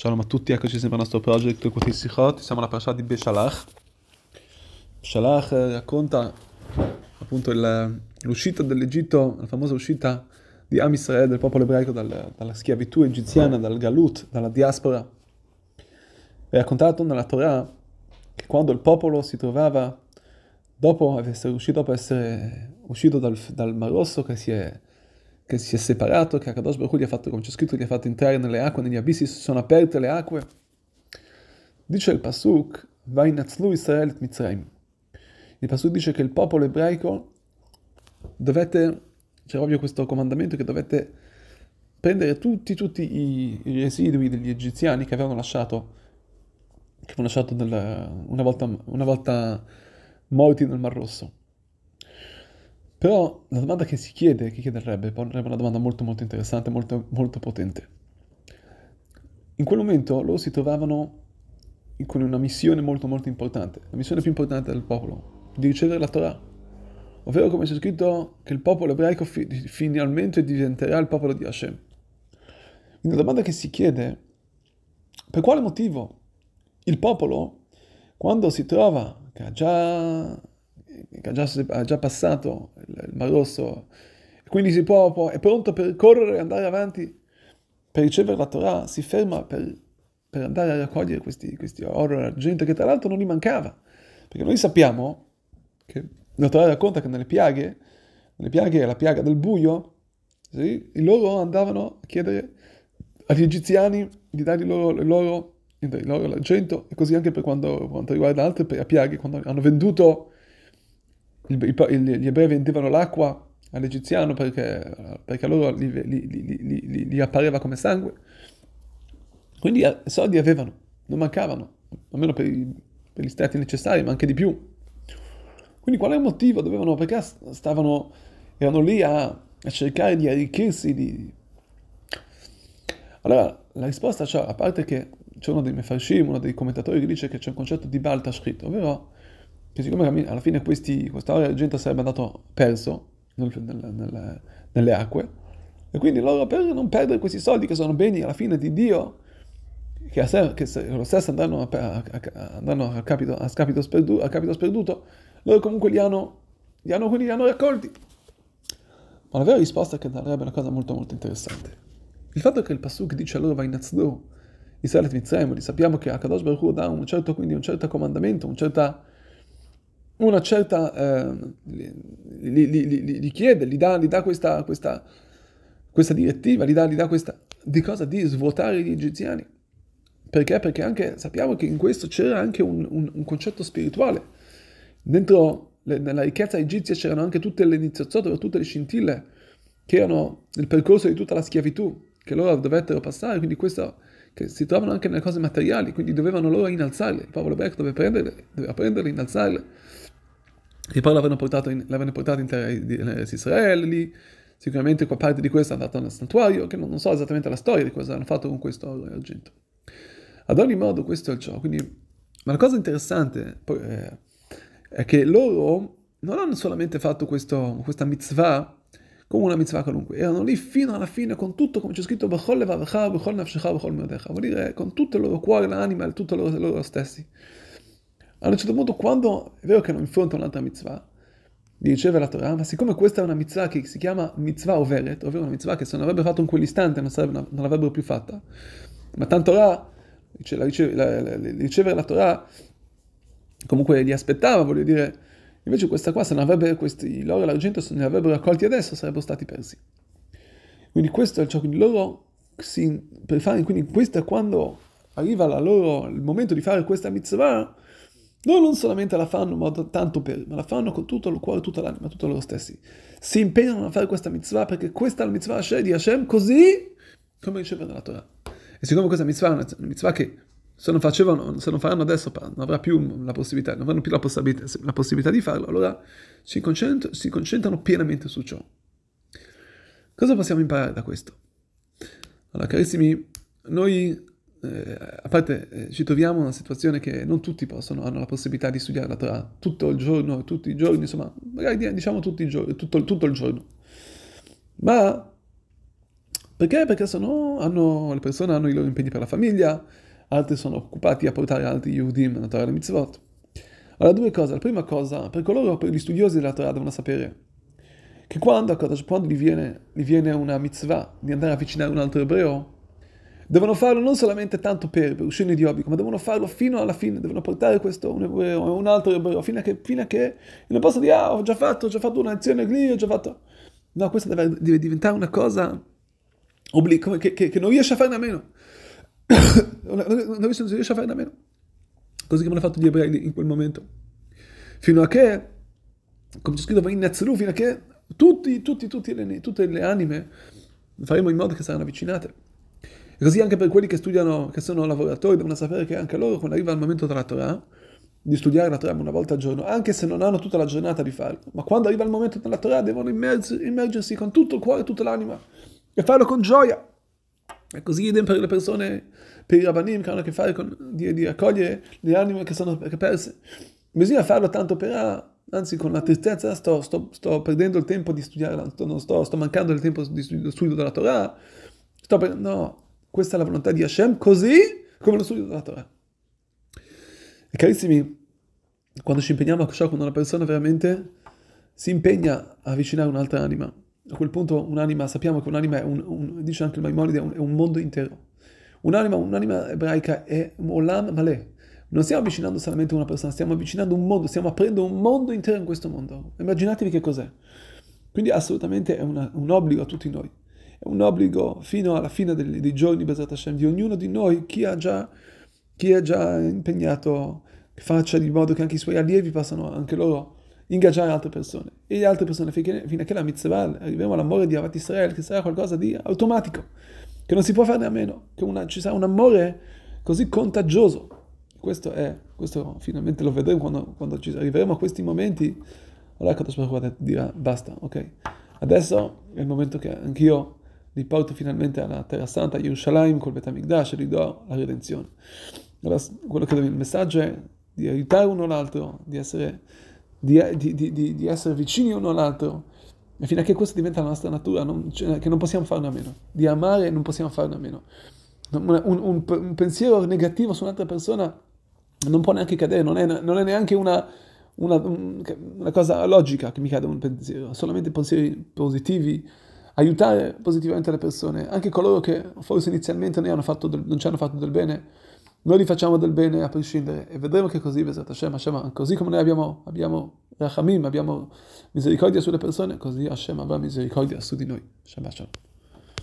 Shalom a tutti, eccoci sempre al nostro project Kuti Sichot, siamo alla parasha di Beshalach. Beshalach racconta appunto il, l'uscita dell'Egitto, la famosa uscita di Am Israel, del popolo ebraico dal, dalla schiavitù egiziana, dal galut, dalla diaspora. È raccontato nella Torah che quando il popolo si trovava, dopo essere uscito, dopo essere uscito dal, dal Mar Rosso, che si è che si è separato, che Akadosh Baruch gli ha fatto, come c'è scritto, gli ha fatto entrare nelle acque, negli abissi, si sono aperte le acque. Dice il Pasuk, Vainatzlu Israel Mitzrayim. Il Pasuk dice che il popolo ebraico dovete, c'è ovvio questo comandamento che dovete prendere tutti, tutti i, i residui degli egiziani che avevano lasciato, che avevano lasciato nel, una, volta, una volta morti nel Mar Rosso però la domanda che si chiede, che chiede il Rebbe, è una domanda molto molto interessante, molto, molto potente. In quel momento loro si trovavano con una missione molto molto importante, la missione più importante del popolo, di ricevere la Torah. Ovvero come c'è scritto che il popolo ebraico fi- finalmente diventerà il popolo di Hashem. Quindi la domanda che si chiede, per quale motivo il popolo, quando si trova, che ha già ha già, ha già passato il, Mar Rosso, quindi si può, può, è pronto per correre e andare avanti per ricevere la Torah, si ferma per, per andare a raccogliere questi, questi oro argento che tra l'altro non gli mancava. Perché noi sappiamo che la Torah racconta che nelle piaghe, nelle piaghe, la piaga del buio, sì, loro andavano a chiedere agli egiziani di dargli loro, loro, loro l'argento, e così anche per quanto, quanto riguarda altre piaghe, quando hanno venduto gli ebrei vendevano l'acqua all'egiziano perché, perché a loro gli, gli, gli, gli, appareva come sangue. Quindi eh, soldi avevano, non mancavano, almeno per, i, per gli stati necessari, ma anche di più. Quindi qual è il motivo? Dovevano, perché stavano, erano lì a, a cercare di arricchirsi? Di... Allora, la risposta c'è, a parte che c'è uno dei Mefarshim, uno dei commentatori che dice che c'è un concetto di Balta scritto, ovvero che siccome alla fine questi, questa ora gente sarebbe andato perso nel, nel, nel, nelle acque, e quindi loro per non perdere questi soldi che sono beni alla fine di Dio, che, a che lo stesso andranno, a, a, andranno a, capito, a, scapito sperduto, a capito sperduto, loro comunque li hanno, li hanno, li hanno raccolti. Ma la vera risposta è che darebbe una cosa molto molto interessante. Il fatto che il Pasuk dice a loro va in Azdor, Israele Mitzrayim, sappiamo che Akadosh Baruch Hu dà un certo, quindi un certo comandamento, un certa una certa, eh, gli, gli, gli, chiede, gli dà, dà questa, questa, questa, direttiva, gli dà, dà questa, di cosa? Di svuotare gli egiziani. Perché? Perché anche sappiamo che in questo c'era anche un, un, un concetto spirituale. Dentro le, nella ricchezza egizia c'erano anche tutte le iniziazioni, tutte le scintille che erano nel percorso di tutta la schiavitù che loro dovettero passare, quindi questo che si trovano anche nelle cose materiali, quindi dovevano loro innalzarle, il popolo ebraico doveva prenderle, doveva prenderle innalzarle che poi l'avevano portato in, l'avevano portato in terra di Israele, lì sicuramente qua parte di questo è andato nel santuario, che non, non, so esattamente la storia di cosa hanno fatto con questo oro e argento. Ad ogni modo questo è ciò, quindi, ma la cosa interessante poi, è, è che loro non hanno solamente fatto questo, questa mitzvah come una mitzvah qualunque, erano lì fino alla fine con tutto, come c'è scritto, vuol dire con tutto il loro cuore, l'anima e tutto loro, loro stessi. A un certo punto, quando è vero che non affronta un'altra mitzvah, di ricevere la Torah, ma siccome questa è una mitzvah che si chiama mitzvah overet, ovvero una mitzvah che se non avrebbero fatto in quell'istante non, sarebbe, non l'avrebbero più fatta, ma tanto Torah, ricevere la Torah, comunque li aspettava, voglio dire, invece questa qua, se non avrebbe questi, l'oro e l'argento, se li avrebbero raccolti adesso, sarebbero stati persi. Quindi questo è ciò, quindi loro, si, per fare, quindi questo è quando arriva loro, il momento di fare questa mitzvah, loro non solamente la fanno ma tanto per, ma la fanno con tutto il cuore, tutta l'anima, tutto loro stessi. Si impegnano a fare questa mitzvah perché questa è la mitzvah Hashem di Hashem, così come riceve dalla Torah. E siccome questa mitzvah è una, mitzvah che se non, facevano, se non faranno adesso non avrà più la possibilità, non avranno più la possibilità, la possibilità di farlo, allora si, concentr- si concentrano pienamente su ciò. Cosa possiamo imparare da questo? Allora, carissimi, noi eh, a parte eh, ci troviamo in una situazione che non tutti possono, hanno la possibilità di studiare la Torah tutto il giorno, tutti i giorni, insomma, magari diciamo tutti i giorni, tutto, tutto il giorno. Ma Perché? Perché sono, hanno, le persone hanno i loro impegni per la famiglia, altri sono occupati a portare altri Yehudim a Torah le mitzvot. Allora, due cose. La prima cosa, per coloro, per gli studiosi della Torah devono sapere che quando, quando gli, viene, gli viene una mitzvah di andare a avvicinare un altro ebreo, devono farlo non solamente tanto per, per uscire di obbligo, ma devono farlo fino alla fine, devono portare questo un ebreo un altro ebreo, fino a che, fino a che non posso dire, ah, ho già fatto, ho già fatto una lezione lì, ho già fatto... No, questo deve, deve diventare una cosa obbligo, che, che, che, non riesce a farne a meno. non, riesce a farne a meno così come hanno fatto gli ebrei in quel momento. Fino a che, come c'è scritto, in Netzlu, fino a che tutti, tutti, tutti le, tutte le anime faremo in modo che saranno avvicinate. E così anche per quelli che studiano, che sono lavoratori, devono sapere che anche loro, quando arriva il momento della Torah, di studiare la Torah una volta al giorno, anche se non hanno tutta la giornata di farlo, ma quando arriva il momento della Torah devono immergersi, con tutto il cuore e tutta l'anima e farlo con gioia. E così idem per le persone per i rabbanim che hanno a che fare con di, di accogliere le anime che sono perse. Bisogna farlo tanto per, anzi con la tristezza sto, sto, sto perdendo il tempo di studiare, sto, sto, sto mancando il tempo di studio, studio della Torah, sto per, no, questa è la volontà di Hashem, così come lo studio della Torah. E carissimi, quando ci impegniamo a ciò, quando una persona veramente si impegna a avvicinare un'altra anima, a quel punto un'anima, sappiamo che un'anima è un, un dice anche il Maimonide, è è un mondo intero. Un'anima, un'anima ebraica è un olam malè. Non stiamo avvicinando solamente una persona, stiamo avvicinando un mondo, stiamo aprendo un mondo intero in questo mondo. Immaginatevi che cos'è. Quindi assolutamente è una, un obbligo a tutti noi. È un obbligo fino alla fine dei, dei giorni Hashem, di ognuno di noi, chi ha già, chi è già impegnato, che faccia di modo che anche i suoi allievi possano anche loro ingaggiare altre persone. E le altre persone, fino a che la mitzvah, arriviamo all'amore di Avat Israel, che sarà qualcosa di automatico che non si può farne a meno, che una, ci sarà un amore così contagioso. Questo è, questo finalmente lo vedremo quando, quando ci arriveremo a questi momenti. Allora Kadosh Baruch dirà basta, ok. Adesso è il momento che anch'io li porto finalmente alla Terra Santa, a Yerushalayim, col Betamigdash, e gli do la redenzione. Allora, quello che il messaggio è di aiutare uno l'altro, di essere, di, di, di, di essere vicini uno all'altro, e fino a che questo diventa la nostra natura, non, cioè, che non possiamo farne a meno. Di amare non possiamo farne a meno. Un, un, un, pensiero negativo su un'altra persona non può neanche cadere, non è, non è neanche una, una, una, cosa logica che mi cade un pensiero, solamente pensieri positivi, aiutare positivamente le persone, anche coloro che forse inizialmente non, del, non ci hanno fatto del bene, noi li facciamo del bene a prescindere e vedremo che così, Hashem, Hashem, così come noi abbiamo, abbiamo rachamim, abbiamo misericordia sulle persone, così Hashem avrà misericordia su di noi. Shabbat shalom.